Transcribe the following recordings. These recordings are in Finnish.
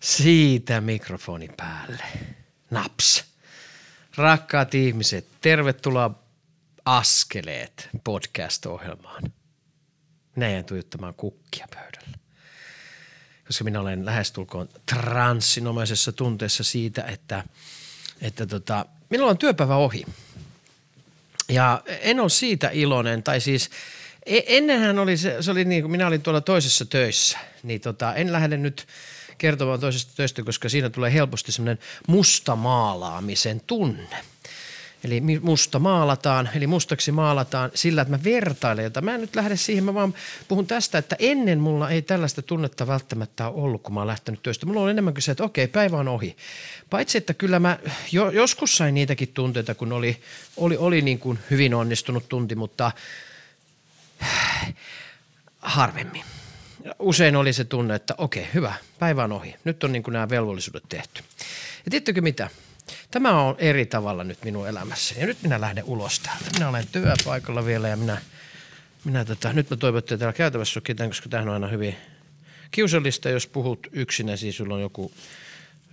Siitä mikrofoni päälle. Naps. Rakkaat ihmiset, tervetuloa Askeleet podcast-ohjelmaan. Jään tuijottamaan kukkia pöydällä. Koska minä olen lähestulkoon transsinomaisessa tunteessa siitä, että, että tota, minulla on työpäivä ohi. Ja en ole siitä iloinen, tai siis e- ennenhän oli se, se oli niin kuin minä olin tuolla toisessa töissä, niin tota, en lähde nyt – kertomaan toisesta töistä, koska siinä tulee helposti semmoinen mustamaalaamisen tunne. Eli musta maalataan, eli mustaksi maalataan sillä, että mä vertailen jota. Mä en nyt lähde siihen, mä vaan puhun tästä, että ennen mulla ei tällaista tunnetta välttämättä ole ollut, kun mä oon lähtenyt töistä. Mulla on enemmänkin se, että okei, päivä on ohi. Paitsi, että kyllä mä jo, joskus sain niitäkin tunteita, kun oli, oli, oli niin kuin hyvin onnistunut tunti, mutta harvemmin usein oli se tunne, että okei, hyvä, päivä on ohi. Nyt on niin kuin nämä velvollisuudet tehty. Ja tiedättekö mitä? Tämä on eri tavalla nyt minun elämässäni. Ja nyt minä lähden ulos täältä. Minä olen työpaikalla vielä ja minä, minä tota, nyt mä toivon, että täällä käytävässä on ketään, koska tämähän on aina hyvin kiusallista, jos puhut yksinä, siis sulla on joku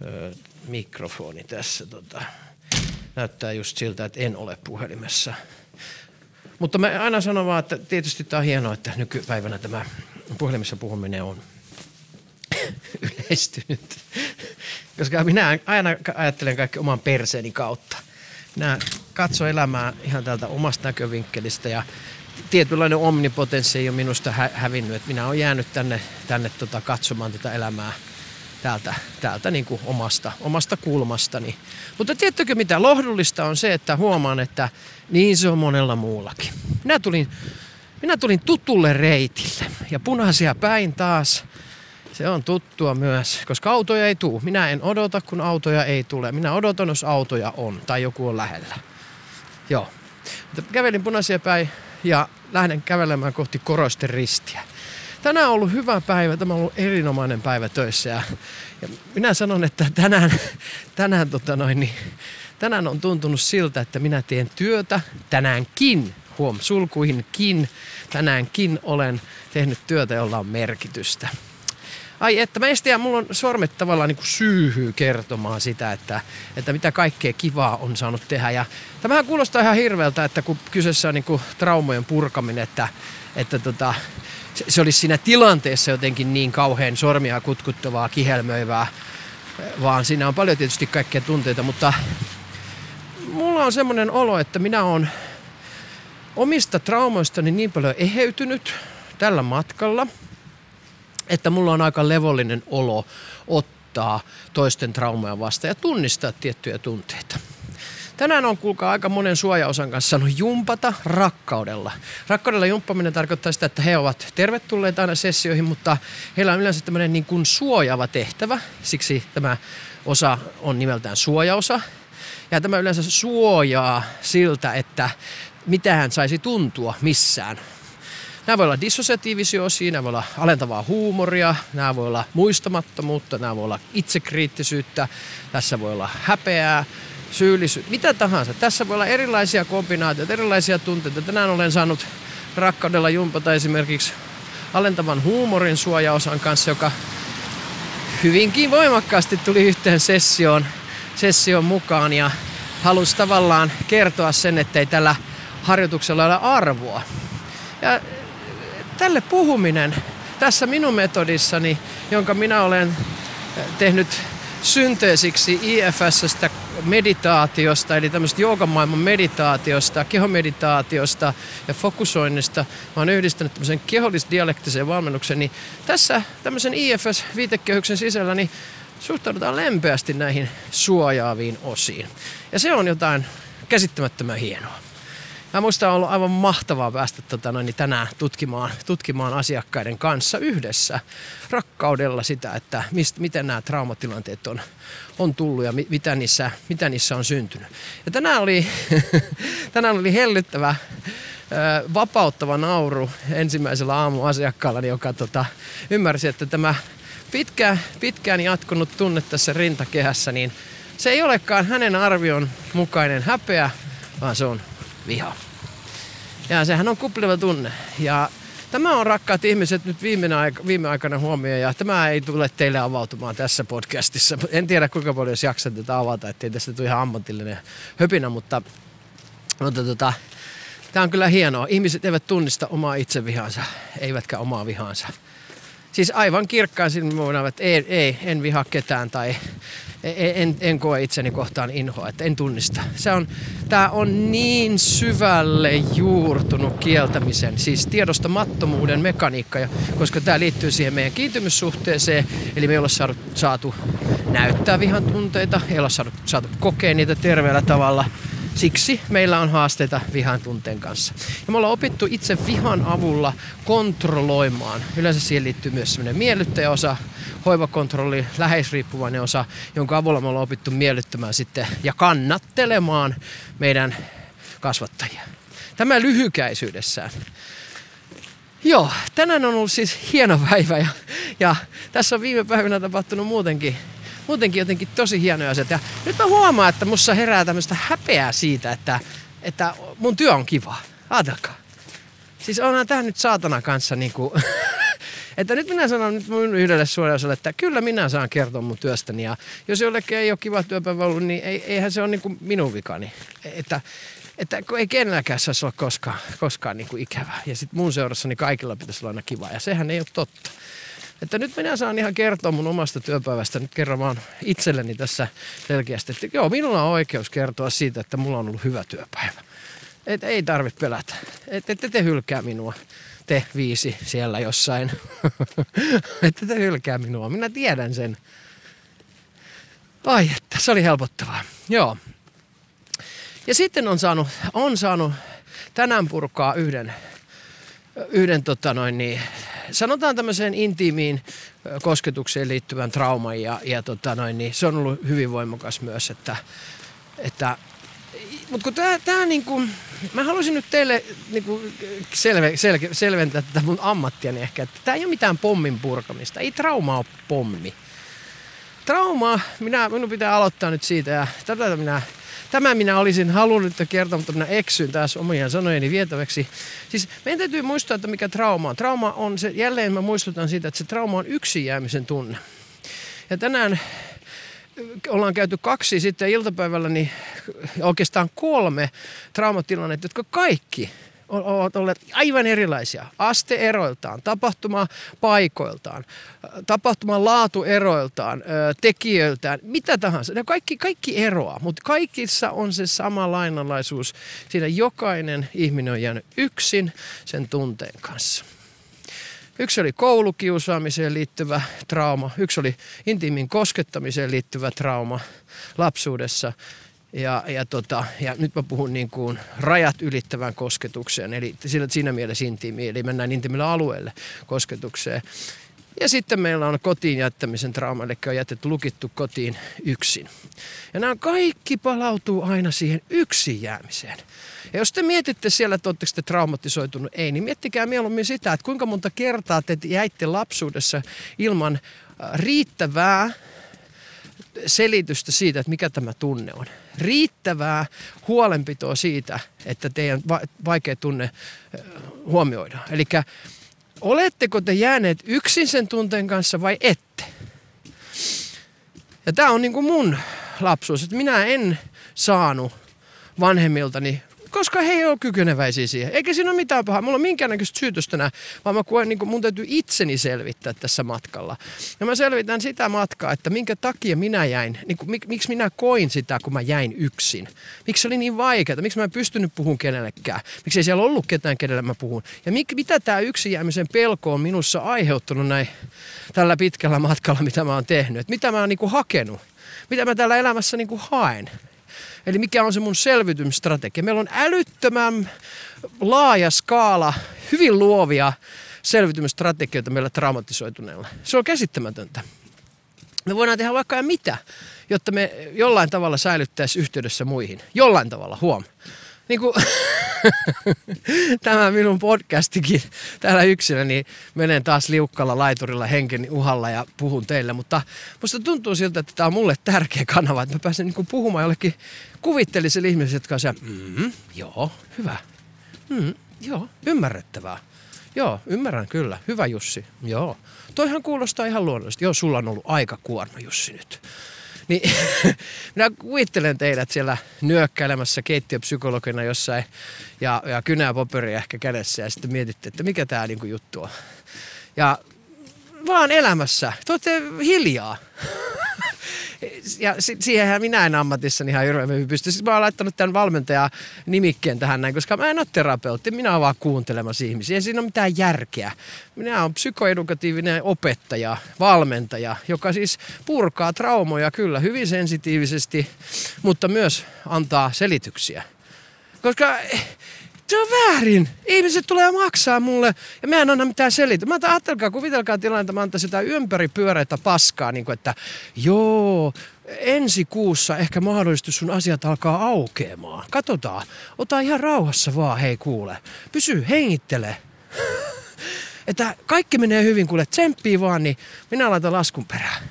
ö, mikrofoni tässä. Tota, näyttää just siltä, että en ole puhelimessa. Mutta mä aina sanon vaan, että tietysti tämä on hienoa, että nykypäivänä tämä puhelimessa puhuminen on yleistynyt. Koska minä aina ajattelen kaikki oman perseeni kautta. Minä katson elämää ihan täältä omasta näkövinkkelistä ja tietynlainen omnipotenssi ei ole minusta hä- hävinnyt. Minä olen jäänyt tänne, tänne tota katsomaan tätä elämää täältä, täältä niin kuin omasta, omasta kulmastani. Mutta tiedättekö mitä lohdullista on se, että huomaan, että niin se on monella muullakin. Minä tulin minä tulin tutulle reitille ja punaisia päin taas. Se on tuttua myös, koska autoja ei tule. Minä en odota, kun autoja ei tule. Minä odotan, jos autoja on tai joku on lähellä. Joo. Mutta kävelin punaisia päin ja lähden kävelemään kohti Korosten ristiä. Tänään on ollut hyvä päivä, tämä on ollut erinomainen päivä töissä ja, ja minä sanon, että tänään, tänään, tota noin, niin, tänään on tuntunut siltä, että minä teen työtä tänäänkin huom, sulkuihinkin, tänäänkin olen tehnyt työtä, jolla on merkitystä. Ai että mä tiedä, mulla on sormet tavallaan niin syyhyy kertomaan sitä, että, että mitä kaikkea kivaa on saanut tehdä. Ja tämähän kuulostaa ihan hirveältä, että kun kyseessä on niin kuin traumojen purkaminen, että, että tota, se, se olisi siinä tilanteessa jotenkin niin kauhean sormia kutkuttavaa, kihelmöivää, vaan siinä on paljon tietysti kaikkea tunteita, mutta mulla on semmoinen olo, että minä olen omista traumoistani niin paljon eheytynyt tällä matkalla, että mulla on aika levollinen olo ottaa toisten traumoja vastaan ja tunnistaa tiettyjä tunteita. Tänään on kuulkaa aika monen suojaosan kanssa sanonut jumpata rakkaudella. Rakkaudella jumppaminen tarkoittaa sitä, että he ovat tervetulleita aina sessioihin, mutta heillä on yleensä tämmöinen niin kuin suojaava tehtävä. Siksi tämä osa on nimeltään suojaosa. Ja tämä yleensä suojaa siltä, että mitään saisi tuntua missään. Nämä voi olla dissosiatiivisia osia, nämä voi olla alentavaa huumoria, nämä voi olla muistamattomuutta, nämä voi olla itsekriittisyyttä, tässä voi olla häpeää, syyllisyyttä, mitä tahansa. Tässä voi olla erilaisia kombinaatioita, erilaisia tunteita. Tänään olen saanut rakkaudella jumpata esimerkiksi alentavan huumorin suojaosan kanssa, joka hyvinkin voimakkaasti tuli yhteen sessioon, sessioon mukaan ja halusi tavallaan kertoa sen, että ei tällä harjoituksella ole arvoa. Ja tälle puhuminen tässä minun metodissani, jonka minä olen tehnyt synteesiksi IFSstä meditaatiosta, eli tämmöistä joogamaailman meditaatiosta, kehomeditaatiosta ja fokusoinnista. Mä oon yhdistänyt tämmöisen kehollisdialektiseen valmennuksen, niin tässä tämmöisen IFS-viitekehyksen sisällä niin suhtaudutaan lempeästi näihin suojaaviin osiin. Ja se on jotain käsittämättömän hienoa. Mä muistan ollut aivan mahtavaa päästä tota, noin, niin tänään tutkimaan, tutkimaan asiakkaiden kanssa yhdessä rakkaudella sitä, että mist, miten nämä traumatilanteet on, on tullut ja mi, mitä, niissä, mitä niissä on syntynyt. Ja tänään oli, tänään oli hellyttävä vapauttava nauru ensimmäisellä aamuasiakkaalla, joka tota, ymmärsi, että tämä pitkä, pitkään jatkunut tunne tässä rintakehässä, niin se ei olekaan hänen arvion mukainen häpeä, vaan se on viha. Ja sehän on kupleva tunne. Ja Tämä on rakkaat ihmiset nyt viime, aik- viime aikana huomioon ja tämä ei tule teille avautumaan tässä podcastissa. En tiedä kuinka paljon jos jaksan tätä avata, ettei tästä tule ihan ammatillinen höpinä, mutta, mutta tota, tämä on kyllä hienoa. Ihmiset eivät tunnista omaa itsevihansa, eivätkä omaa vihansa. Siis aivan kirkkaan silmin että ei, ei, en vihaa ketään tai en, en koe itseni kohtaan inhoa, että en tunnista. Se on, tämä on niin syvälle juurtunut kieltämisen, siis tiedostamattomuuden mekaniikka, koska tämä liittyy siihen meidän kiintymyssuhteeseen, eli me ei olla saatu, saatu näyttää vihan tunteita, ei olla saatu, saatu kokea niitä terveellä tavalla. Siksi meillä on haasteita vihan tunteen kanssa. Ja me ollaan opittu itse vihan avulla kontrolloimaan. Yleensä siihen liittyy myös semmoinen miellyttäjäosa, hoivakontrolli, läheisriippuvainen osa, jonka avulla me ollaan opittu miellyttämään sitten ja kannattelemaan meidän kasvattajia. Tämä lyhykäisyydessään. Joo, tänään on ollut siis hieno päivä ja, ja tässä on viime päivinä tapahtunut muutenkin, muutenkin jotenkin tosi hienoja asioita. Ja nyt mä huomaan, että mussa herää tämmöistä häpeää siitä, että, että mun työ on kiva. Ajatelkaa. Siis onhan tää nyt saatana kanssa niinku Että nyt minä sanon nyt mun yhdelle suojaiselle, että kyllä minä saan kertoa mun työstäni. Ja jos jollekin ei ole kiva työpäivä ollut, niin ei, eihän se ole niin kuin minun vikani. Että, että ei kenelläkään saisi olla koskaan, koskaan niin kuin ikävää. Ja sitten mun seurassani kaikilla pitäisi olla aina kiva. Ja sehän ei ole totta. Että nyt minä saan ihan kertoa mun omasta työpäivästä. Nyt kerran vaan itselleni tässä selkeästi, että joo, minulla on oikeus kertoa siitä, että mulla on ollut hyvä työpäivä. Et ei tarvitse pelätä. Et, ette te hylkää minua te viisi siellä jossain. että te hylkää minua. Minä tiedän sen. Ai, että se oli helpottavaa. Joo. Ja sitten on saanut, on saanut tänään purkaa yhden, yhden tota noin niin, sanotaan tämmöiseen intiimiin kosketukseen liittyvän trauman ja, ja tota noin niin, se on ollut hyvin voimakas myös, että, että mutta kun tää, tää niinku, mä haluaisin nyt teille niinku selve, selke, selventää tätä mun ammattiani ehkä, että tää ei ole mitään pommin purkamista. Ei trauma ole pommi. Trauma, minä, minun pitää aloittaa nyt siitä ja tätä minä, tämä minä olisin halunnut kertoa, mutta minä eksyn taas omien sanojeni vietäväksi. Siis meidän täytyy muistaa, että mikä trauma on. Trauma on se, jälleen mä muistutan siitä, että se trauma on yksin jäämisen tunne. Ja tänään ollaan käyty kaksi sitten iltapäivällä, niin oikeastaan kolme traumatilannetta, jotka kaikki ovat olleet aivan erilaisia asteeroiltaan, tapahtumapaikoiltaan, tapahtuman laatueroiltaan, tekijöiltään, mitä tahansa. Ne kaikki, kaikki eroaa, mutta kaikissa on se sama lainalaisuus. Siinä jokainen ihminen on jäänyt yksin sen tunteen kanssa. Yksi oli koulukiusaamiseen liittyvä trauma, yksi oli intiimin koskettamiseen liittyvä trauma lapsuudessa. Ja, ja, tota, ja nyt mä puhun niin kuin rajat ylittävään kosketukseen, eli siinä mielessä intiimi, eli mennään intiimille alueelle kosketukseen. Ja sitten meillä on kotiin jättämisen trauma, eli on jätetty lukittu kotiin yksin. Ja nämä kaikki palautuu aina siihen yksin jäämiseen. Ja jos te mietitte siellä, että oletteko te traumatisoitunut, ei, niin miettikää mieluummin sitä, että kuinka monta kertaa te jäitte lapsuudessa ilman äh, riittävää selitystä siitä, että mikä tämä tunne on. Riittävää huolenpitoa siitä, että teidän vaikea tunne huomioidaan. Eli oletteko te jääneet yksin sen tunteen kanssa vai ette? Ja tämä on niin kuin mun lapsuus, että minä en saanut vanhemmiltani koska he ei ole kykeneväisiä siihen. Eikä siinä ole mitään pahaa. Mulla on minkäännäköistä syytöstä nää, vaan mä koen, niin mun täytyy itseni selvittää tässä matkalla. Ja mä selvitän sitä matkaa, että minkä takia minä jäin, niin kuin, mik, miksi minä koin sitä, kun mä jäin yksin. Miksi se oli niin vaikeaa, miksi mä en pystynyt puhumaan kenellekään. Miksi ei siellä ollut ketään, kenelle mä puhun. Ja mik, mitä tämä yksin jäämisen pelko on minussa aiheuttanut näin tällä pitkällä matkalla, mitä mä oon tehnyt. Et mitä mä oon niin kuin hakenut. Mitä mä täällä elämässä niin kuin haen. Eli mikä on se mun selvitymisstrategia. Meillä on älyttömän laaja skaala, hyvin luovia selvitymisstrategioita meillä traumatisoituneilla. Se on käsittämätöntä. Me voidaan tehdä vaikka mitä, jotta me jollain tavalla säilyttäisiin yhteydessä muihin. Jollain tavalla, huom niin kuin tämä minun podcastikin täällä yksinä, niin menen taas liukkalla laiturilla henkeni uhalla ja puhun teille. Mutta musta tuntuu siltä, että tämä on mulle tärkeä kanava, että mä pääsen niin puhumaan jollekin kuvitteellisille ihmisille, jotka on se, mm, joo, hyvä, mm, joo, ymmärrettävää. Joo, ymmärrän kyllä. Hyvä Jussi. Joo. Toihan kuulostaa ihan luonnollisesti. Joo, sulla on ollut aika kuorma Jussi nyt. Niin minä kuvittelen teidät siellä nyökkäilemässä keittiöpsykologina jossain ja, ja kynää paperia ehkä kädessä ja sitten mietitte, että mikä tämä niinku juttu on. Ja vaan elämässä. Te olette hiljaa. ja siihenhän minä en ammatissani ihan hirveän pysty. Siis mä oon laittanut tämän valmentajan nimikkeen tähän näin, koska mä en ole terapeutti. Minä olen vaan kuuntelemassa ihmisiä. Ei siinä ole mitään järkeä. Minä olen psykoedukatiivinen opettaja, valmentaja, joka siis purkaa traumoja kyllä hyvin sensitiivisesti, mutta myös antaa selityksiä. Koska se on väärin. Ihmiset tulee maksaa mulle ja mä en anna mitään selitä. Mä ajattelkaa, kuvitelkaa tilannetta, mä antaisin sitä ympäri pyöreitä paskaa, niin kuin, että joo, ensi kuussa ehkä mahdollisesti sun asiat alkaa aukeamaan. Katsotaan. Ota ihan rauhassa vaan, hei kuule. Pysy, hengittele. että kaikki menee hyvin, kuule, tsemppii vaan, niin minä laitan laskun perään.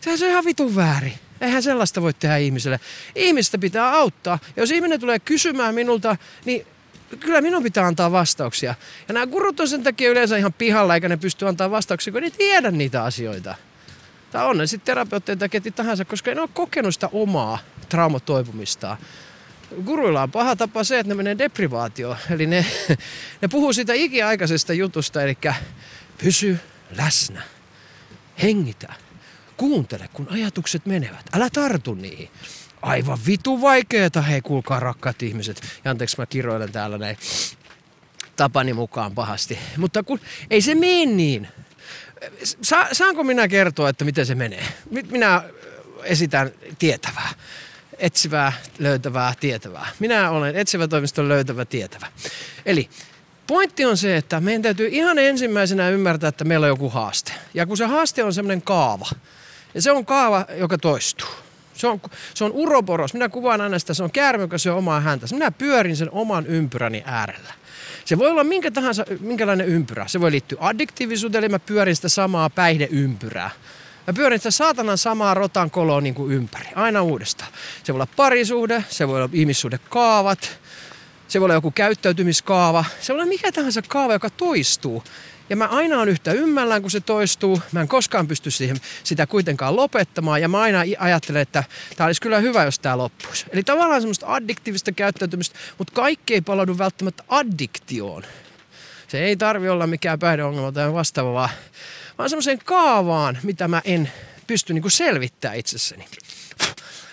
Se on ihan vitun väärin. Eihän sellaista voi tehdä ihmiselle. Ihmistä pitää auttaa. Jos ihminen tulee kysymään minulta, niin kyllä minun pitää antaa vastauksia. Ja nämä gurut on sen takia yleensä ihan pihalla, eikä ne pysty antaa vastauksia, kun ne tiedä niitä asioita. Tai on ne sitten terapeutteja tai keti tahansa, koska ne on kokenut sitä omaa traumatoipumistaan. Guruilla on paha tapa se, että ne menee deprivaatioon. Eli ne, ne puhuu siitä ikiaikaisesta jutusta, eli pysy läsnä. Hengitä. Kuuntele, kun ajatukset menevät. Älä tartu niihin aivan vitu vaikeeta, hei kuulkaa rakkaat ihmiset. Ja anteeksi mä kiroilen täällä näin tapani mukaan pahasti. Mutta kun ei se mene niin. Sa- saanko minä kertoa, että miten se menee? Minä esitän tietävää. Etsivää, löytävää, tietävää. Minä olen etsivä toimiston löytävä, tietävä. Eli pointti on se, että meidän täytyy ihan ensimmäisenä ymmärtää, että meillä on joku haaste. Ja kun se haaste on semmoinen kaava, ja se on kaava, joka toistuu. Se on, se on uroboros. Minä kuvaan aina sitä, se on käärme, joka syö omaa häntä. Minä pyörin sen oman ympyräni äärellä. Se voi olla minkä tahansa, minkälainen ympyrä. Se voi liittyä addiktiivisuuteen, eli mä pyörin sitä samaa päihdeympyrää. Mä pyörin sitä saatanan samaa rotan koloa niin kuin ympäri, aina uudestaan. Se voi olla parisuhde, se voi olla ihmissuhdekaavat, se voi olla joku käyttäytymiskaava, se voi olla mikä tahansa kaava, joka toistuu. Ja mä aina on yhtä ymmällään, kun se toistuu. Mä en koskaan pysty siihen, sitä kuitenkaan lopettamaan. Ja mä aina ajattelen, että tämä olisi kyllä hyvä, jos tämä loppuisi. Eli tavallaan semmoista addiktiivista käyttäytymistä, mutta kaikki ei palaudu välttämättä addiktioon. Se ei tarvi olla mikään päihdeongelma tai vastaava, vaan, vaan semmoiseen kaavaan, mitä mä en pysty niinku selvittämään itsessäni.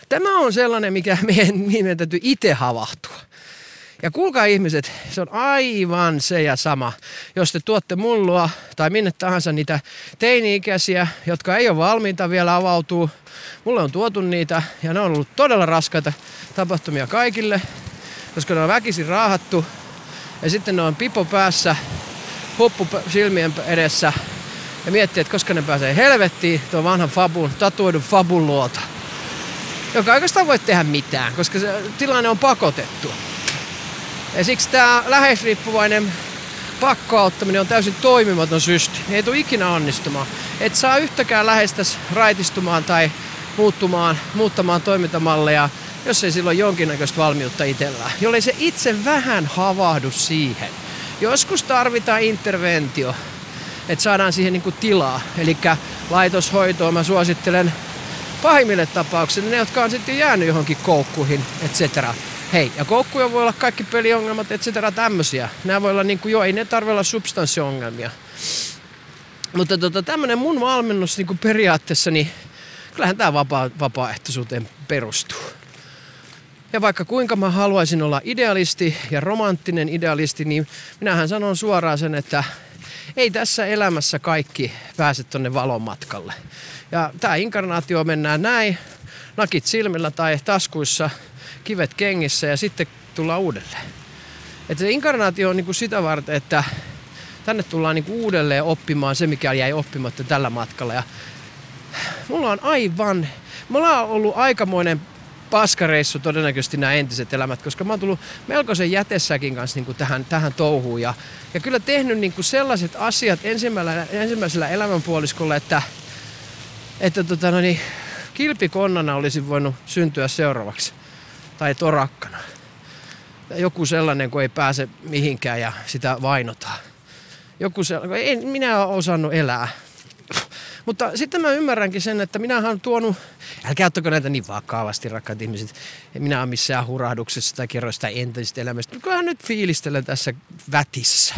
Tämä on sellainen, mikä meidän, meidän täytyy itse havahtua. Ja kuulkaa ihmiset, se on aivan se ja sama. Jos te tuotte mullua tai minne tahansa niitä teini-ikäisiä, jotka ei ole valmiita vielä avautuu. Mulle on tuotu niitä ja ne on ollut todella raskaita tapahtumia kaikille, koska ne on väkisin raahattu. Ja sitten ne on pipo päässä, huppu silmien edessä ja miettii, että koska ne pääsee helvettiin tuon vanhan fabun, tatuoidun fabun luota. Joka oikeastaan voi tehdä mitään, koska se tilanne on pakotettu. Ja siksi tämä läheisriippuvainen pakkoauttaminen on täysin toimimaton systi. Ei tule ikinä onnistumaan. Et saa yhtäkään läheistäs raitistumaan tai muuttumaan, muuttamaan toimintamalleja, jos ei silloin jonkinnäköistä valmiutta itsellään. Jollei se itse vähän havahdu siihen. Joskus tarvitaan interventio, että saadaan siihen niinku tilaa. Eli laitoshoitoa mä suosittelen pahimmille tapauksille, ne jotka on sitten jäänyt johonkin koukkuihin, etc. Hei, ja koukkuja voi olla kaikki peliongelmat, et cetera, tämmöisiä. Nämä voi olla niin kuin, joo, ei ne tarvitse olla substanssiongelmia. Mutta tota, tämmöinen mun valmennus niin kuin periaatteessa, niin kyllähän tämä vapaa, vapaaehtoisuuteen perustuu. Ja vaikka kuinka mä haluaisin olla idealisti ja romanttinen idealisti, niin minähän sanon suoraan sen, että ei tässä elämässä kaikki pääse tonne valon matkalle. Ja tämä inkarnaatio mennään näin, nakit silmillä tai taskuissa – kivet kengissä ja sitten tullaan uudelleen. Että se inkarnaatio on niinku sitä varten, että tänne tullaan niinku uudelleen oppimaan se, mikä jäi oppimatta tällä matkalla. Ja mulla on aivan, mulla on ollut aikamoinen paskareissu todennäköisesti nämä entiset elämät, koska mä oon tullut melkoisen jätessäkin kanssa niin kuin tähän, tähän touhuun. Ja, ja kyllä tehnyt niin kuin sellaiset asiat ensimmäisellä, ensimmäisellä elämänpuoliskolla, että, että tota, no niin, kilpikonnana olisi voinut syntyä seuraavaksi tai torakkana. Joku sellainen, kun ei pääse mihinkään ja sitä vainotaan. joku se, en minä ole osannut elää. Mutta sitten mä ymmärränkin sen, että minä olen tuonut, älkää ottako näitä niin vakavasti, rakkaat ihmiset. Minä olen missään hurahduksessa tai kerro sitä entisistä elämästä. Kyllähän nyt fiilistelen tässä vätissä.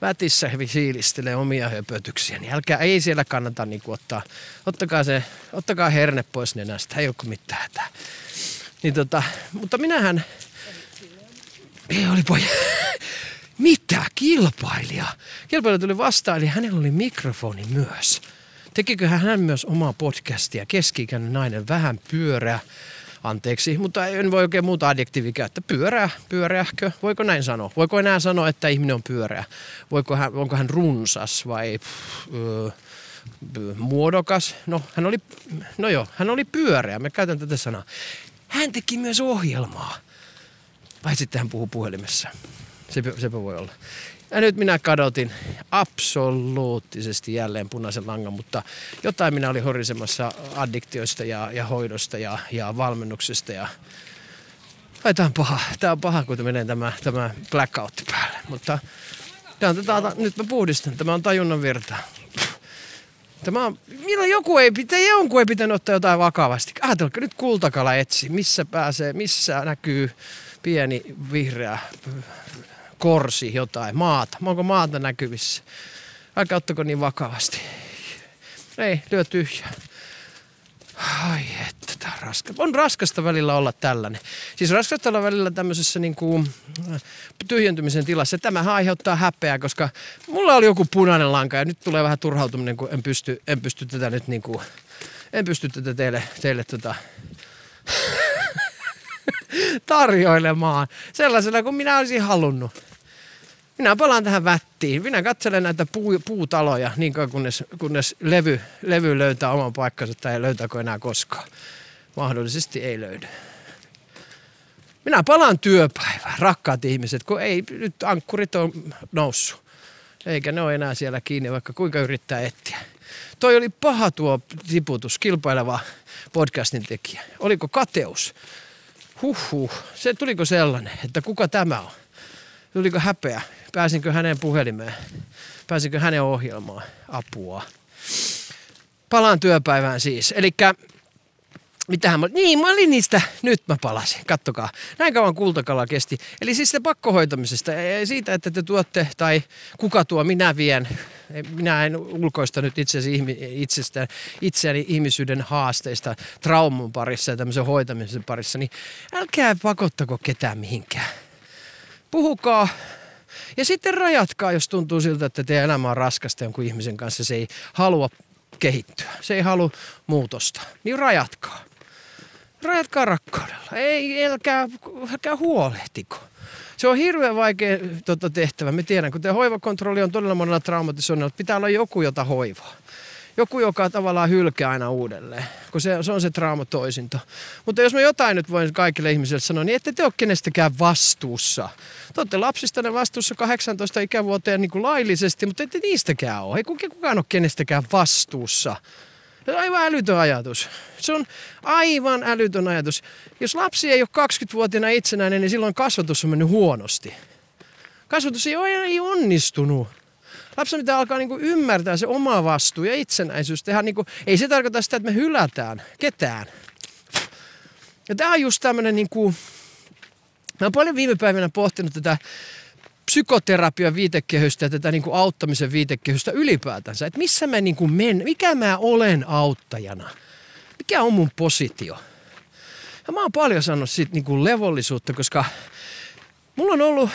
Vätissä fiilistelee omia höpötyksiä, niin älkää, ei siellä kannata niin ottaa. Ottakaa, se, ottakaa herne pois nenästä, ei ole mitään hätää. Niin tota, mutta minähän, ei oli poja. Mitä? Kilpailija? Kilpailija tuli vastaan, eli hänellä oli mikrofoni myös. Tekikö hän myös omaa podcastia? keski nainen, vähän pyörä. Anteeksi, mutta en voi oikein muuta adjektiivia käyttää. Pyörää, pyöreähkö? Voiko näin sanoa? Voiko enää sanoa, että ihminen on pyöreä? Voiko hän, onko hän runsas vai pff, öö, muodokas? No, hän oli, no joo, hän oli pyöreä. Me käytän tätä sanaa. Hän teki myös ohjelmaa. Vai sitten hän puhuu puhelimessa. Sepä, sepä voi olla. Ja nyt minä kadotin absoluuttisesti jälleen punaisen langan, mutta jotain minä olin horisemassa addiktioista ja, ja hoidosta ja, ja valmennuksesta. Ja... Ai, tämä on paha. Tämä on paha, kun menee tämä, tämä blackoutti päälle. Mutta tämä on tätä, nyt mä puhdistan. Tämä on tajunnan virta. Tämä on, milloin joku ei pitä, jonkun ei pitänyt ottaa jotain vakavasti. Ajatelkaa nyt kultakala etsi, missä pääsee, missä näkyy pieni vihreä korsi jotain, maata. Onko maata näkyvissä? Älkää ottako niin vakavasti. Ei, lyö tyhjää. Ai että, tää on raskasta. On raskasta välillä olla tällainen. Siis raskasta olla välillä tämmöisessä niin kuin tyhjentymisen tilassa. Tämähän aiheuttaa häpeää, koska mulla oli joku punainen lanka ja nyt tulee vähän turhautuminen, kun en pysty, en pysty tätä nyt niin kuin, en pysty tätä teille, teille tota, tarjoilemaan sellaisena kuin minä olisin halunnut. Minä palaan tähän vättiin. Minä katselen näitä puu, puutaloja niin kauan kunnes, kunnes levy, levy löytää oman paikkansa tai löytääkö enää koskaan. Mahdollisesti ei löydy. Minä palaan työpäivään, rakkaat ihmiset, kun ei nyt ankkurit on noussut. Eikä ne ole enää siellä kiinni, vaikka kuinka yrittää etsiä. Toi oli paha tuo tiputus, kilpaileva podcastin tekijä. Oliko kateus? Huhhuh, se tuliko sellainen, että kuka tämä on? Tuliko häpeä? Pääsinkö hänen puhelimeen? Pääsinkö hänen ohjelmaan? Apua. Palaan työpäivään siis. Eli mitähän mä, niin mä olin niistä, nyt mä palasin, kattokaa. Näin kauan kultakala kesti. Eli siis se pakkohoitamisesta, siitä, että te tuotte, tai kuka tuo, minä vien. Minä en ulkoista nyt itsestä, itseäni ihmisyyden haasteista trauman parissa ja tämmöisen hoitamisen parissa, niin älkää pakottako ketään mihinkään. Puhukaa ja sitten rajatkaa, jos tuntuu siltä, että teidän elämä on raskasta jonkun ihmisen kanssa. Se ei halua kehittyä. Se ei halua muutosta. Niin rajatkaa. Rajatkaa rakkaudella. Ei, älkää, älkää huolehtiko. Se on hirveän vaikea tota, tehtävä. Me tiedän, kun hoivakontrolli on todella monella traumatisoinnilla, pitää olla joku, jota hoivaa joku, joka tavallaan hylkää aina uudelleen, kun se, se on se traumatoisinto. Mutta jos mä jotain nyt voin kaikille ihmisille sanoa, niin ette te ole kenestäkään vastuussa. Te olette lapsistanne vastuussa 18 ikävuoteen niin kuin laillisesti, mutta ette niistäkään ole. Ei kukaan ole kenestäkään vastuussa. Se on aivan älytön ajatus. Se on aivan älytön ajatus. Jos lapsi ei ole 20-vuotiaana itsenäinen, niin silloin kasvatus on mennyt huonosti. Kasvatus ei ole ei onnistunut. Lapsen pitää alkaa niinku ymmärtää se oma vastuu ja itsenäisyys. Tehdä niinku, ei se tarkoita sitä, että me hylätään ketään. Ja tämä on just tämmöinen, niinku, mä oon paljon viime päivinä pohtinut tätä psykoterapian viitekehystä ja tätä niinku auttamisen viitekehystä ylipäätänsä. Että missä mä niinku men, mikä mä olen auttajana? Mikä on mun positio? Ja mä oon paljon sanonut siitä niinku levollisuutta, koska mulla on ollut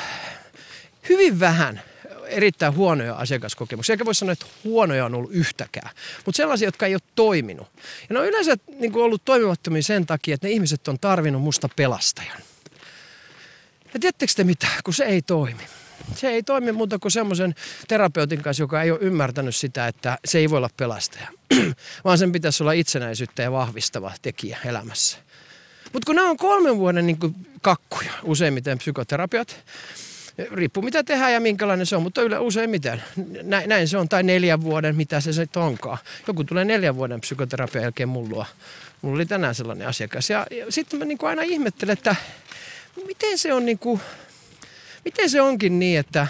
hyvin vähän – erittäin huonoja asiakaskokemuksia. Eikä voi sanoa, että huonoja on ollut yhtäkään, mutta sellaisia, jotka ei ole toiminut. Ja ne on yleensä niin kuin ollut toimimattomia sen takia, että ne ihmiset on tarvinnut musta pelastajan. Ja tiedättekö te mitä, kun se ei toimi. Se ei toimi muuta kuin semmoisen terapeutin kanssa, joka ei ole ymmärtänyt sitä, että se ei voi olla pelastaja, vaan sen pitäisi olla itsenäisyyttä ja vahvistava tekijä elämässä. Mutta kun nämä on kolmen vuoden niin kakkuja, useimmiten psykoterapiat, riippuu mitä tehdään ja minkälainen se on, mutta yle useimmiten näin, näin se on, tai neljän vuoden, mitä se sitten onkaan. Joku tulee neljän vuoden psykoterapian jälkeen mulla. Mulla oli tänään sellainen asiakas. Ja, ja sitten mä niinku aina ihmettelen, että miten se on niinku, miten se onkin niin, että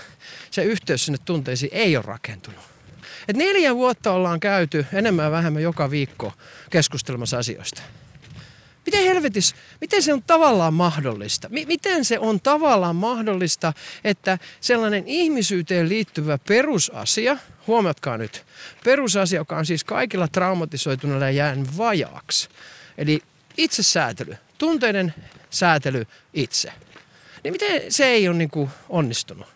se yhteys sinne tunteisiin ei ole rakentunut. Et neljä vuotta ollaan käyty enemmän ja vähemmän joka viikko keskustelemassa asioista. Miten helvetis, miten se on tavallaan mahdollista? M- miten se on tavallaan mahdollista, että sellainen ihmisyyteen liittyvä perusasia, huomatkaa nyt, perusasia, joka on siis kaikilla traumatisoituneilla jäänyt vajaaksi, eli itsesäätely, tunteiden säätely itse, niin miten se ei ole niin kuin onnistunut?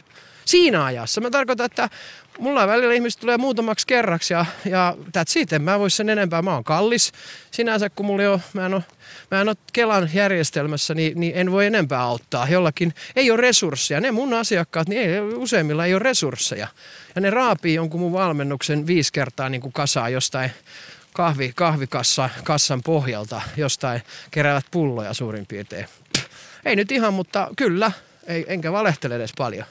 Siinä ajassa. Mä tarkoitan, että mulla välillä ihmiset tulee muutamaksi kerraksi ja, ja that's it. En mä voi sen enempää. Mä oon kallis sinänsä, kun mulla jo, mä en ole, mä en ole Kelan järjestelmässä, niin, niin en voi enempää auttaa. Jollakin ei ole resursseja. Ne mun asiakkaat, niin ei, useimmilla ei ole resursseja. Ja ne raapii jonkun mun valmennuksen viisi kertaa niin kuin kasaa jostain kahvi, kahvikassa kassan pohjalta jostain keräävät pulloja suurin piirtein. Ei nyt ihan, mutta kyllä. Ei, enkä valehtele edes paljon.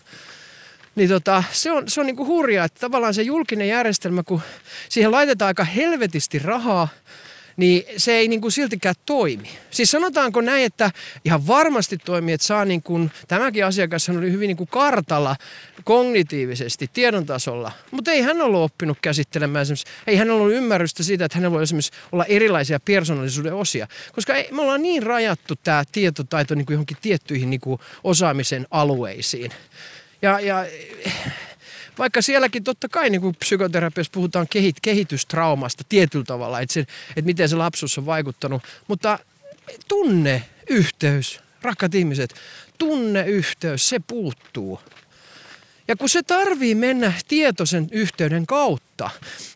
Niin tota, se on, se on niinku hurjaa, että tavallaan se julkinen järjestelmä, kun siihen laitetaan aika helvetisti rahaa, niin se ei niin kuin siltikään toimi. Siis sanotaanko näin, että ihan varmasti toimii, että saa niin kuin, tämäkin asiakas oli hyvin niin kuin kartalla kognitiivisesti, tiedon tasolla, mutta ei hän ollut oppinut käsittelemään ei hän ollut ymmärrystä siitä, että hänellä voi esimerkiksi olla erilaisia persoonallisuuden osia, koska ei, me ollaan niin rajattu tämä tietotaito niin kuin johonkin tiettyihin niin kuin osaamisen alueisiin. Ja, ja vaikka sielläkin totta kai niin psykoterapiassa puhutaan kehit, kehitystraumasta tietyllä tavalla, että, se, että miten se lapsuus on vaikuttanut, mutta tunne, yhteys, rakkaat ihmiset, tunneyhteys, se puuttuu. Ja kun se tarvii mennä tietoisen yhteyden kautta,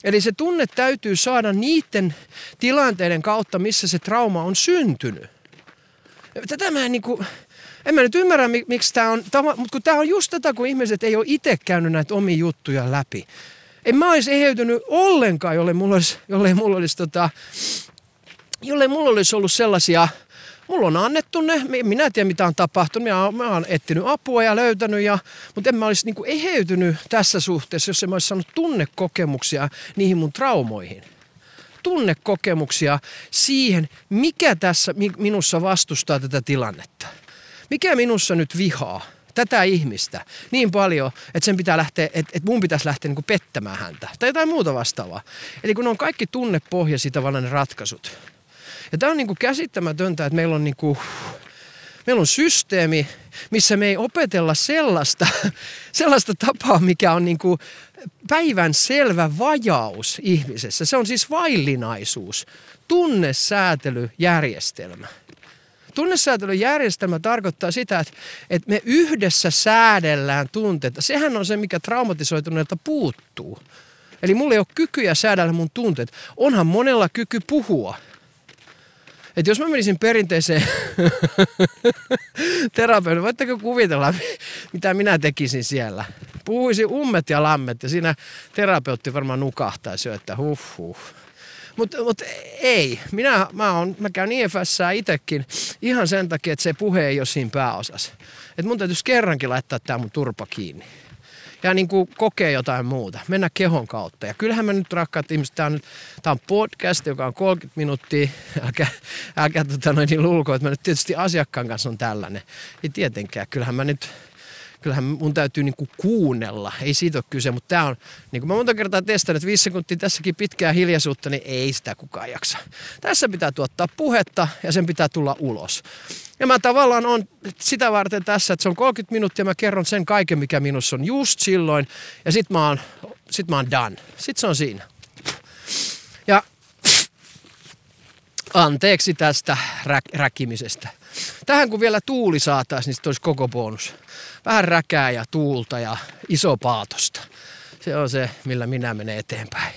eli se tunne täytyy saada niiden tilanteiden kautta, missä se trauma on syntynyt. Tätä mä en niin kuin, en mä nyt ymmärrä, miksi tämä on, mutta kun tämä on just tätä, kun ihmiset ei ole itse käynyt näitä omia juttuja läpi. En mä olisi eheytynyt ollenkaan, jollei mulla olisi, jollei mulla olisi, tota, jollei mulla olisi ollut sellaisia, mulla on annettu ne, minä en tiedä mitä on tapahtunut, oon, mä oon etsinyt apua ja löytänyt, ja, mutta en mä olisi niinku eheytynyt tässä suhteessa, jos en mä olisi saanut tunnekokemuksia niihin mun traumoihin tunnekokemuksia siihen, mikä tässä minussa vastustaa tätä tilannetta mikä minussa nyt vihaa tätä ihmistä niin paljon, että sen pitää lähteä, että, että mun pitäisi lähteä niin pettämään häntä tai jotain muuta vastaavaa. Eli kun on kaikki tunnepohjaisia tavallaan ne ratkaisut. Ja tämä on niin kuin käsittämätöntä, että meillä on niin kuin, meillä on systeemi, missä me ei opetella sellaista, sellaista tapaa, mikä on niin kuin päivän selvä vajaus ihmisessä. Se on siis vaillinaisuus, tunnesäätelyjärjestelmä. Tunnesäätelyjärjestelmä tarkoittaa sitä, että, että me yhdessä säädellään tunteita. Sehän on se, mikä traumatisoituneelta puuttuu. Eli mulla ei ole kykyä säädellä mun tunteet. Onhan monella kyky puhua. Et jos mä menisin perinteiseen terapeutin, voitteko kuvitella, mitä minä tekisin siellä? Puhuisin ummet ja lammet ja siinä terapeutti varmaan nukahtaisi jo, että huh huh. Mutta mut ei. Minä, mä, on, mä käyn IFS itsekin ihan sen takia, että se puhe ei ole siinä pääosassa. Että mun täytyisi kerrankin laittaa tämä mun turpa kiinni. Ja niin kuin kokee jotain muuta. Mennä kehon kautta. Ja kyllähän mä nyt rakkaat ihmiset, tämä on, tää on podcast, joka on 30 minuuttia. Älkää, älkää tota noin niin lulko, että mä nyt tietysti asiakkaan kanssa on tällainen. Ei tietenkään. Kyllähän mä nyt kyllähän mun täytyy niinku kuunnella. Ei siitä ole kyse, mutta tämä on, niin kuin mä monta kertaa testannut, viisi sekuntia tässäkin pitkää hiljaisuutta, niin ei sitä kukaan jaksa. Tässä pitää tuottaa puhetta ja sen pitää tulla ulos. Ja mä tavallaan on sitä varten tässä, että se on 30 minuuttia, mä kerron sen kaiken, mikä minussa on just silloin. Ja sit mä oon, sit mä oon done. Sit se on siinä. Ja anteeksi tästä rä- räkimisestä. Tähän kun vielä tuuli saataisiin, niin olisi koko bonus. Vähän räkää ja tuulta ja iso paatosta. Se on se, millä minä menen eteenpäin.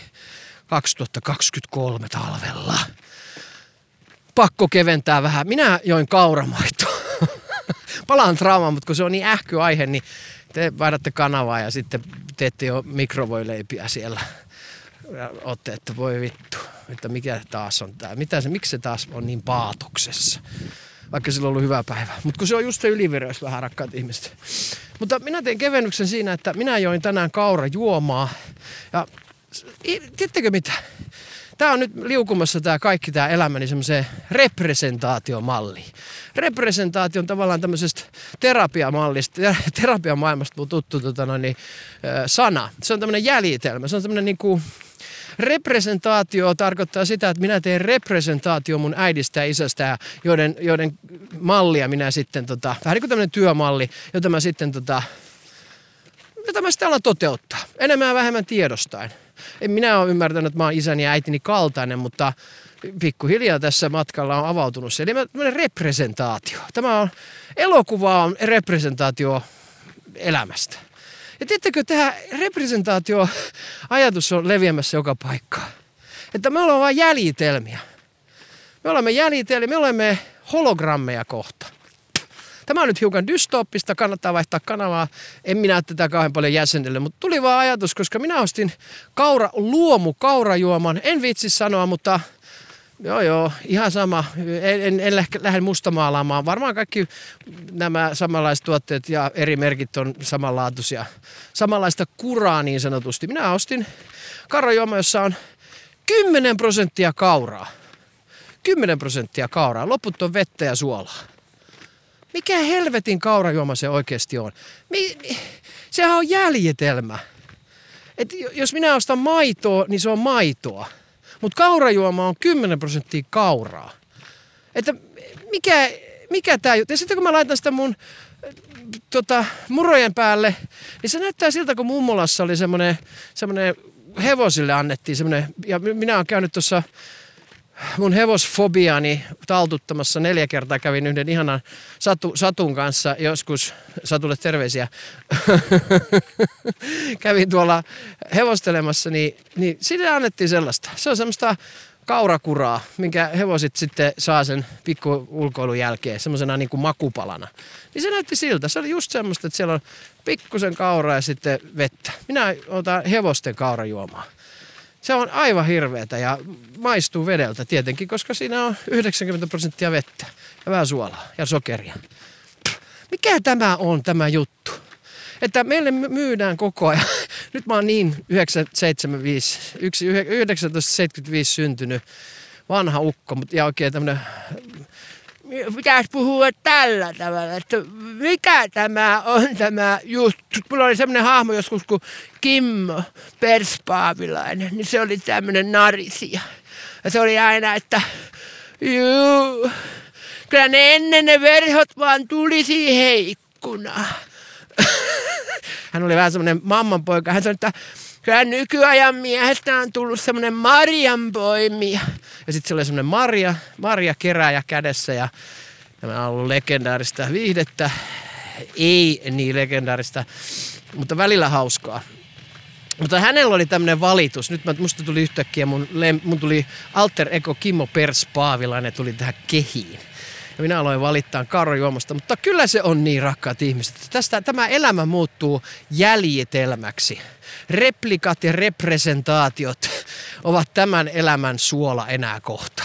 2023 talvella. Pakko keventää vähän. Minä join kauramaitoa. Palaan traumaan, mutta kun se on niin ähky aihe, niin te vaihdatte kanavaa ja sitten teette jo mikrovoileipiä siellä. Ja ootte, että voi vittu, että mikä taas on tämä. Mitä se, miksi se taas on niin paatoksessa? Vaikka sillä on ollut hyvä päivä. Mutta kun se on just se ylivireys vähän rakkaat ihmiset. Mutta minä tein kevennyksen siinä, että minä join tänään kaura juomaa. Ja tiedättekö mitä? Tämä on nyt liukumassa tämä kaikki tämä elämäni semmoiseen representaatiomalliin. Representaatio on tavallaan tämmöisestä terapiamallista, terapiamaailmasta tuttu tota noin, niin, sana. Se on tämmöinen jäljitelmä, se on tämmöinen niin kuin, Representaatio tarkoittaa sitä, että minä teen representaatio mun äidistä ja isästä, joiden, joiden mallia minä sitten, tota, vähän niin kuin tämmöinen työmalli, jota mä sitten, tota, jota mä sitten alan toteuttaa. Enemmän ja vähemmän tiedostaen. En minä ole ymmärtänyt, että mä oon isäni ja äitini kaltainen, mutta pikkuhiljaa tässä matkalla on avautunut se. Eli tämmöinen representaatio. Tämä on, elokuva on representaatio elämästä. Ja tiedättekö, tämä representaatio-ajatus on leviämässä joka paikkaan. Että me ollaan vain jäljitelmiä. Me olemme jäljitelmiä, me olemme hologrammeja kohta. Tämä on nyt hiukan dystooppista, kannattaa vaihtaa kanavaa. En minä tätä kauhean paljon jäsenelle, mutta tuli vaan ajatus, koska minä ostin kaura, luomu kaurajuoman. En vitsi sanoa, mutta Joo, joo, ihan sama. En, en, en lähde mustamaalaamaan. Varmaan kaikki nämä samanlaiset tuotteet ja eri merkit on samanlaatuisia. Samanlaista kuraa niin sanotusti. Minä ostin kaurajuoma, jossa on 10 prosenttia kauraa. 10 prosenttia kauraa. Loput on vettä ja suolaa. Mikä helvetin kaurajuoma se oikeasti on? Mi, mi, sehän on jäljitelmä. Et jos minä ostan maitoa, niin se on maitoa. Mutta kaurajuoma on 10 prosenttia kauraa. Että mikä, mikä tämä juttu? Ja sitten kun mä laitan sitä mun tota, murojen päälle, niin se näyttää siltä, kun mummolassa oli semmoinen, semmoinen hevosille annettiin semmoinen, ja minä olen käynyt tuossa mun hevosfobiani taltuttamassa neljä kertaa kävin yhden ihanan satu, Satun kanssa joskus, Satulle terveisiä, kävin tuolla hevostelemassa, niin, niin sille annettiin sellaista. Se on semmoista kaurakuraa, minkä hevosit sitten saa sen pikku ulkoilun jälkeen semmoisena niin makupalana. Niin se näytti siltä. Se oli just semmoista, että siellä on pikkusen kauraa ja sitten vettä. Minä otan hevosten kaurajuomaa. Se on aivan hirveätä ja maistuu vedeltä tietenkin, koska siinä on 90 prosenttia vettä ja vähän suolaa ja sokeria. Mikä tämä on tämä juttu? Että meille myydään koko ajan. Nyt mä oon niin 1975, 1975 syntynyt vanha ukko, ja oikein tämmönen pitäisi puhua tällä tavalla, että mikä tämä on tämä juttu. Mulla oli semmoinen hahmo joskus kuin Kimmo Perspaavilainen, niin se oli tämmöinen narisia. Ja se oli aina, että juu, kyllä ne ennen ne verhot vaan tulisi heikkuna. Hän oli vähän semmoinen mammanpoika. Hän sanoi, että kyllä nykyajan miehestä on tullut semmoinen marjanpoimija. Ja sitten se oli semmoinen marja, marja keräjä kädessä ja tämä on ollut legendaarista viihdettä. Ei niin legendaarista, mutta välillä hauskaa. Mutta hänellä oli tämmöinen valitus. Nyt musta tuli yhtäkkiä, mun, mun tuli alter ego Kimmo Pers Paavilainen tuli tähän kehiin. Ja minä aloin valittaa kaurajuomasta, mutta kyllä se on niin rakkaat ihmiset. Että tästä, tämä elämä muuttuu jäljitelmäksi. Replikat ja representaatiot ovat tämän elämän suola enää kohta.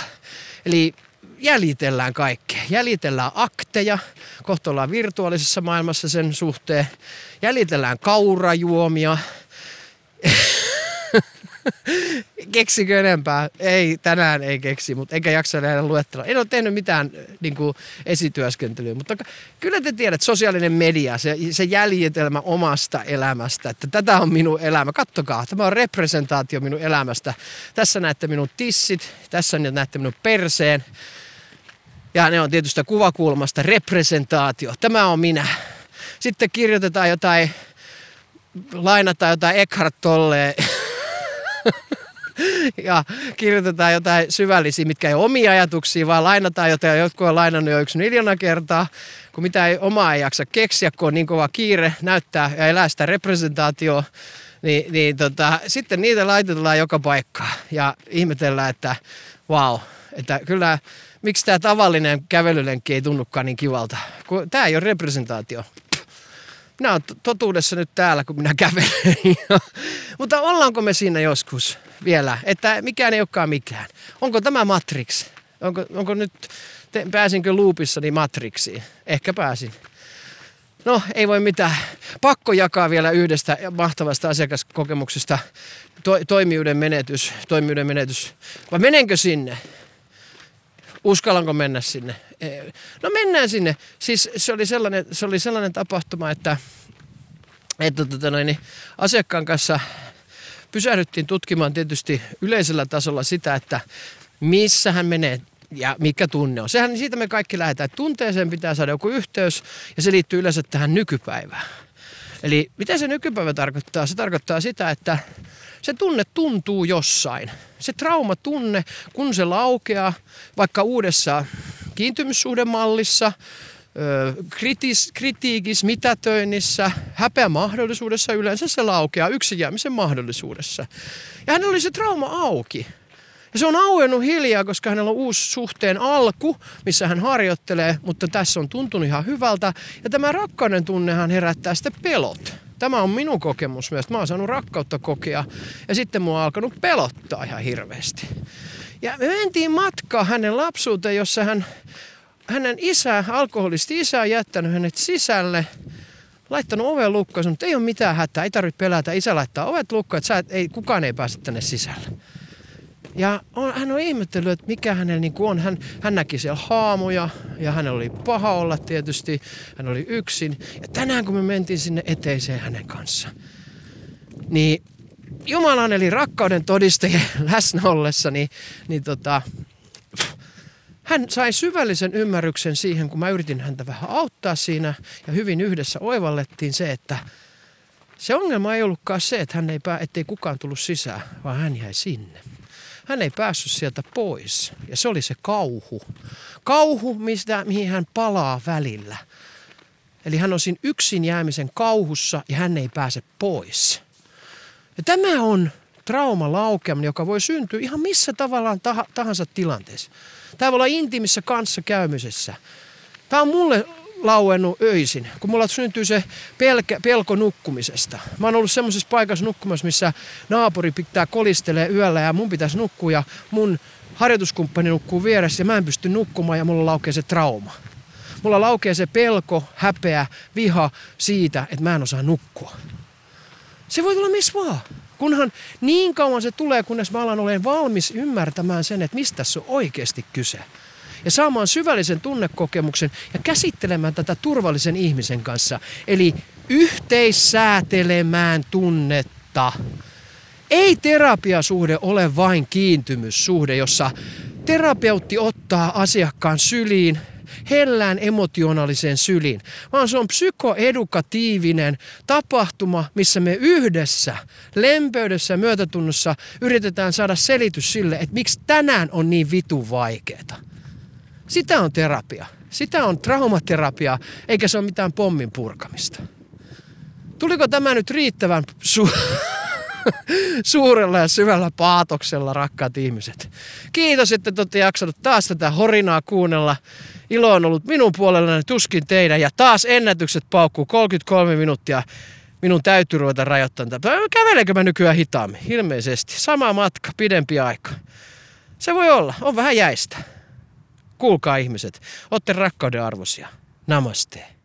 Eli jäljitellään kaikkea. Jäljitellään akteja, kohta ollaan virtuaalisessa maailmassa sen suhteen. Jäljitellään kaurajuomia. Keksikö enempää? Ei, tänään ei keksi, mutta eikä jaksa nähdä luettella. En ole tehnyt mitään niin kuin, esityöskentelyä, mutta kyllä te tiedät, sosiaalinen media, se, se jäljitelmä omasta elämästä, että tätä on minun elämä. Kattokaa, tämä on representaatio minun elämästä. Tässä näette minun tissit, tässä näette minun perseen. Ja ne on tietystä kuvakulmasta representaatio. Tämä on minä. Sitten kirjoitetaan jotain, lainataan jotain Eckhart Tolleen ja kirjoitetaan jotain syvällisiä, mitkä ei ole omia ajatuksia, vaan lainataan jotain, jotkut on lainannut jo yksi miljoona kertaa, kun mitä ei omaa ei jaksa keksiä, kun on niin kova kiire näyttää ja elää sitä representaatioa, niin, niin tota, sitten niitä laitetaan joka paikkaan ja ihmetellään, että wow, että kyllä miksi tämä tavallinen kävelylenkki ei tunnukaan niin kivalta, kun tämä ei ole representaatio minä olen totuudessa nyt täällä, kun minä kävelen. Mutta ollaanko me siinä joskus vielä, että mikään ei olekaan mikään? Onko tämä Matrix? Onko, onko nyt, te, pääsinkö loopissani Matrixiin? Ehkä pääsin. No, ei voi mitään. Pakko jakaa vielä yhdestä mahtavasta asiakaskokemuksesta. To, toimijuuden menetys, toimijuuden menetys. Vai menenkö sinne? Uskallanko mennä sinne? No mennään sinne. Siis se oli sellainen, se oli sellainen tapahtuma, että, että tota noin, niin asiakkaan kanssa pysähdyttiin tutkimaan tietysti yleisellä tasolla sitä, että missä hän menee ja mikä tunne on. Sehän siitä me kaikki lähdetään. Tunteeseen pitää saada joku yhteys ja se liittyy yleensä tähän nykypäivään. Eli mitä se nykypäivä tarkoittaa? Se tarkoittaa sitä, että se tunne tuntuu jossain. Se traumatunne, kun se laukeaa vaikka uudessa kiintymyssuhdemallissa, kritis, kritiikis, mitätöinnissä, mahdollisuudessa yleensä se laukeaa yksin jäämisen mahdollisuudessa. Ja hänellä oli se trauma auki. Ja se on auennut hiljaa, koska hänellä on uusi suhteen alku, missä hän harjoittelee, mutta tässä on tuntunut ihan hyvältä. Ja tämä rakkauden tunnehan herättää sitten pelot. Tämä on minun kokemus myös. Mä oon saanut rakkautta kokea ja sitten mua on alkanut pelottaa ihan hirveästi. Ja me mentiin matkaa hänen lapsuuteen, jossa hän, hänen isä, alkoholisti isä on jättänyt hänet sisälle laittanut oven lukkoon, sanonut, että ei ole mitään hätää, ei tarvitse pelätä. Isä laittaa ovet lukkoon, että sä et, ei, kukaan ei pääse tänne sisälle. Ja on, hän on ihmetellyt, että mikä hänellä niin on. Hän, hän näki siellä haamuja ja hänellä oli paha olla tietysti. Hän oli yksin. Ja tänään kun me mentiin sinne eteiseen hänen kanssa, niin Jumalan eli rakkauden todistajien läsnä ollessa, niin, niin tota, hän sai syvällisen ymmärryksen siihen, kun mä yritin häntä vähän auttaa siinä ja hyvin yhdessä oivallettiin se, että se ongelma ei ollutkaan se, että hän ei pää, ettei kukaan tullut sisään, vaan hän jäi sinne. Hän ei päässyt sieltä pois. Ja se oli se kauhu. Kauhu, mistä, mihin hän palaa välillä. Eli hän on siinä yksin jäämisen kauhussa ja hän ei pääse pois. Ja tämä on traumalaukeaminen, joka voi syntyä ihan missä tavallaan tahansa tilanteessa. Tämä voi olla intiimissä käymisessä. Tämä on mulle lauennut öisin, kun mulla syntyy se pelkä, pelko nukkumisesta. Mä oon ollut semmoisessa paikassa nukkumassa, missä naapuri pitää kolistelee yöllä ja mun pitäisi nukkua ja mun harjoituskumppani nukkuu vieressä ja mä en pysty nukkumaan ja mulla laukee se trauma. Mulla laukee se pelko, häpeä, viha siitä, että mä en osaa nukkua. Se voi tulla missä vaan. Kunhan niin kauan se tulee, kunnes mä alan olen valmis ymmärtämään sen, että mistä se on oikeasti kyse ja saamaan syvällisen tunnekokemuksen ja käsittelemään tätä turvallisen ihmisen kanssa. Eli yhteissäätelemään tunnetta. Ei terapiasuhde ole vain kiintymyssuhde, jossa terapeutti ottaa asiakkaan syliin hellään emotionaaliseen syliin, vaan se on psykoedukatiivinen tapahtuma, missä me yhdessä, lempeydessä ja myötätunnossa yritetään saada selitys sille, että miksi tänään on niin vitu vaikeeta. Sitä on terapia. Sitä on traumaterapia, eikä se ole mitään pommin purkamista. Tuliko tämä nyt riittävän su- suurella ja syvällä paatoksella, rakkaat ihmiset? Kiitos, että te olette jaksanut taas tätä horinaa kuunnella. Ilo on ollut minun puolellani, tuskin teidän. Ja taas ennätykset paukkuu 33 minuuttia. Minun täytyy ruveta rajoittamaan tätä. Kävelekö mä nykyään hitaammin? Ilmeisesti. Sama matka, pidempi aika. Se voi olla. On vähän jäistä. Kuulkaa ihmiset, olette rakkauden arvoisia. Namaste.